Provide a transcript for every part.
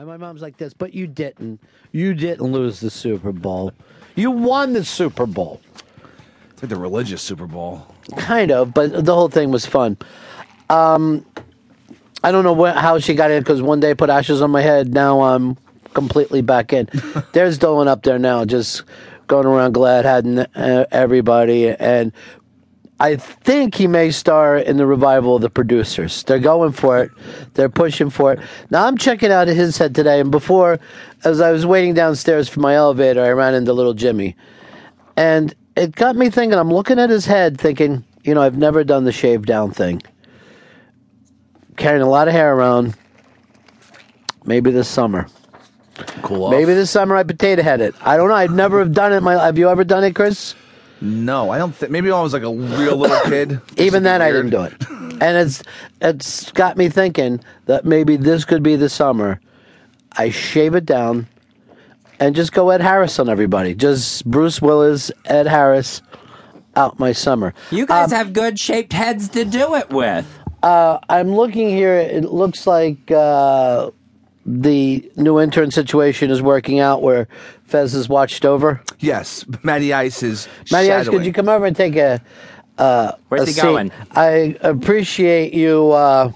And my mom's like this, but you didn't. You didn't lose the Super Bowl. You won the Super Bowl. It's like the religious Super Bowl. Kind of, but the whole thing was fun. Um, I don't know how she got in because one day I put ashes on my head. Now I'm completely back in. There's Dolan up there now, just going around glad having uh, everybody. And I think he may star in the revival of the producers. They're going for it. They're pushing for it. Now I'm checking out his head today, and before, as I was waiting downstairs for my elevator, I ran into little Jimmy, and it got me thinking. I'm looking at his head, thinking, you know, I've never done the shave down thing. Carrying a lot of hair around. Maybe this summer. Cool. Off. Maybe this summer I potato head it. I don't know. I've never have done it. My have you ever done it, Chris? No, I don't think. Maybe when I was like a real little kid. Even then, I didn't do it, and it's it's got me thinking that maybe this could be the summer. I shave it down, and just go Ed Harris on everybody. Just Bruce Willis, Ed Harris, out my summer. You guys have good shaped heads to do it with. Uh, I'm looking here. It looks like uh, the new intern situation is working out, where Fez is watched over. Yes, Matty Ice is. Matty Ice, could you come over and take a? Uh, Where's a he seat? going? I appreciate you uh,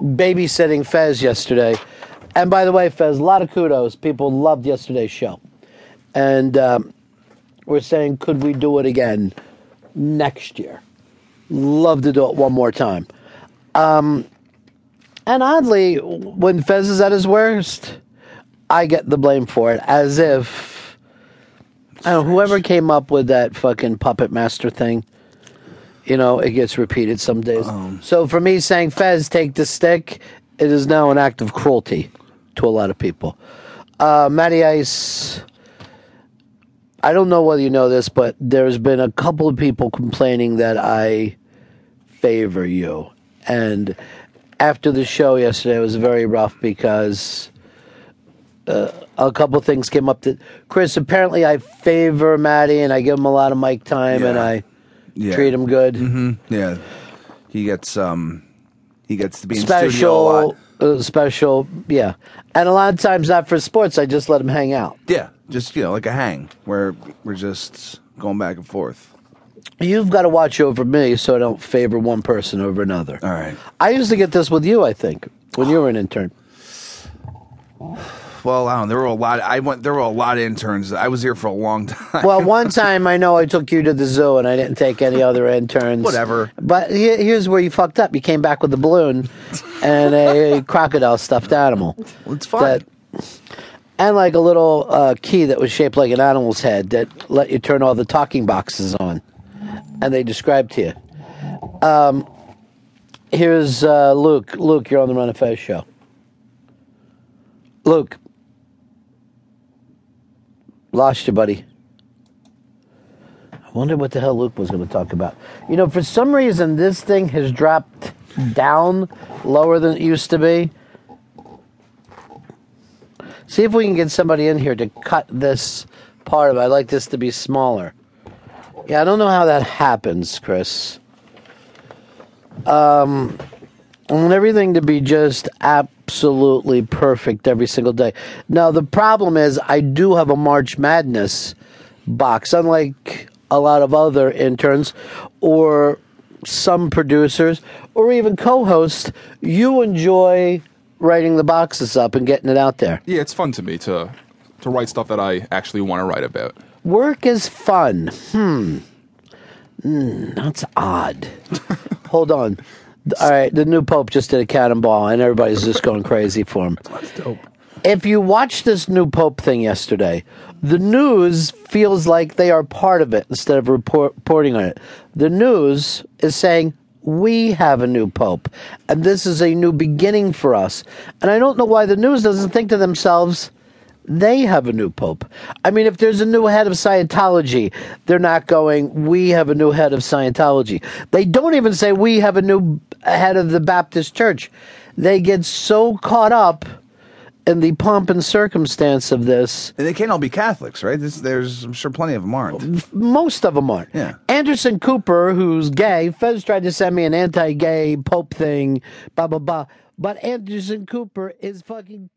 babysitting Fez yesterday. And by the way, Fez, a lot of kudos. People loved yesterday's show, and um, we're saying, could we do it again next year? Love to do it one more time. Um, and oddly, when Fez is at his worst, I get the blame for it, as if I don't know, whoever came up with that fucking puppet master thing. You know, it gets repeated some days. so for me, saying Fez, take the stick, it is now an act of cruelty to a lot of people. Uh, Matty Ice, I don't know whether you know this, but there's been a couple of people complaining that I favor you. And after the show yesterday, was very rough because uh, a couple things came up that Chris. Apparently, I favor Maddie and I give him a lot of mic time and I Yeah. treat him good. hmm Yeah, he gets um, he gets to be in studio a lot. Special, uh, special, yeah. And a lot of times, not for sports. I just let him hang out. Yeah, just you know, like a hang where we're just going back and forth. You've got to watch over me so I don't favor one person over another. All right. I used to get this with you. I think when you were an intern. Well, I don't. know. There were a lot. I went. There were a lot of interns. I was here for a long time. Well, one time I know I took you to the zoo and I didn't take any other interns. Whatever. But he- here's where you fucked up. You came back with a balloon and a crocodile stuffed animal. Well, it's fine. and like a little uh, key that was shaped like an animal's head that let you turn all the talking boxes on. And they described to you. Um, here's uh, Luke. Luke, you're on the Ron and Fez show. Luke. Lost you, buddy. I wonder what the hell Luke was going to talk about. You know, for some reason, this thing has dropped down lower than it used to be. See if we can get somebody in here to cut this part of it. I'd like this to be smaller. Yeah, I don't know how that happens, Chris. Um, I want everything to be just absolutely perfect every single day. Now, the problem is, I do have a March Madness box, unlike a lot of other interns or some producers or even co hosts. You enjoy writing the boxes up and getting it out there. Yeah, it's fun to me to to write stuff that I actually want to write about. Work is fun. Hmm. Mm, that's odd. Hold on. All right, the new pope just did a cannonball, and everybody's just going crazy for him. That's dope. If you watch this new pope thing yesterday, the news feels like they are part of it instead of report, reporting on it. The news is saying we have a new pope, and this is a new beginning for us. And I don't know why the news doesn't think to themselves, they have a new pope. I mean, if there's a new head of Scientology, they're not going, we have a new head of Scientology. They don't even say, we have a new head of the Baptist Church. They get so caught up in the pomp and circumstance of this. And they can't all be Catholics, right? This, there's, I'm sure, plenty of them aren't. Most of them aren't. Yeah. Anderson Cooper, who's gay, Fez tried to send me an anti gay pope thing, blah, blah, blah. But Anderson Cooper is fucking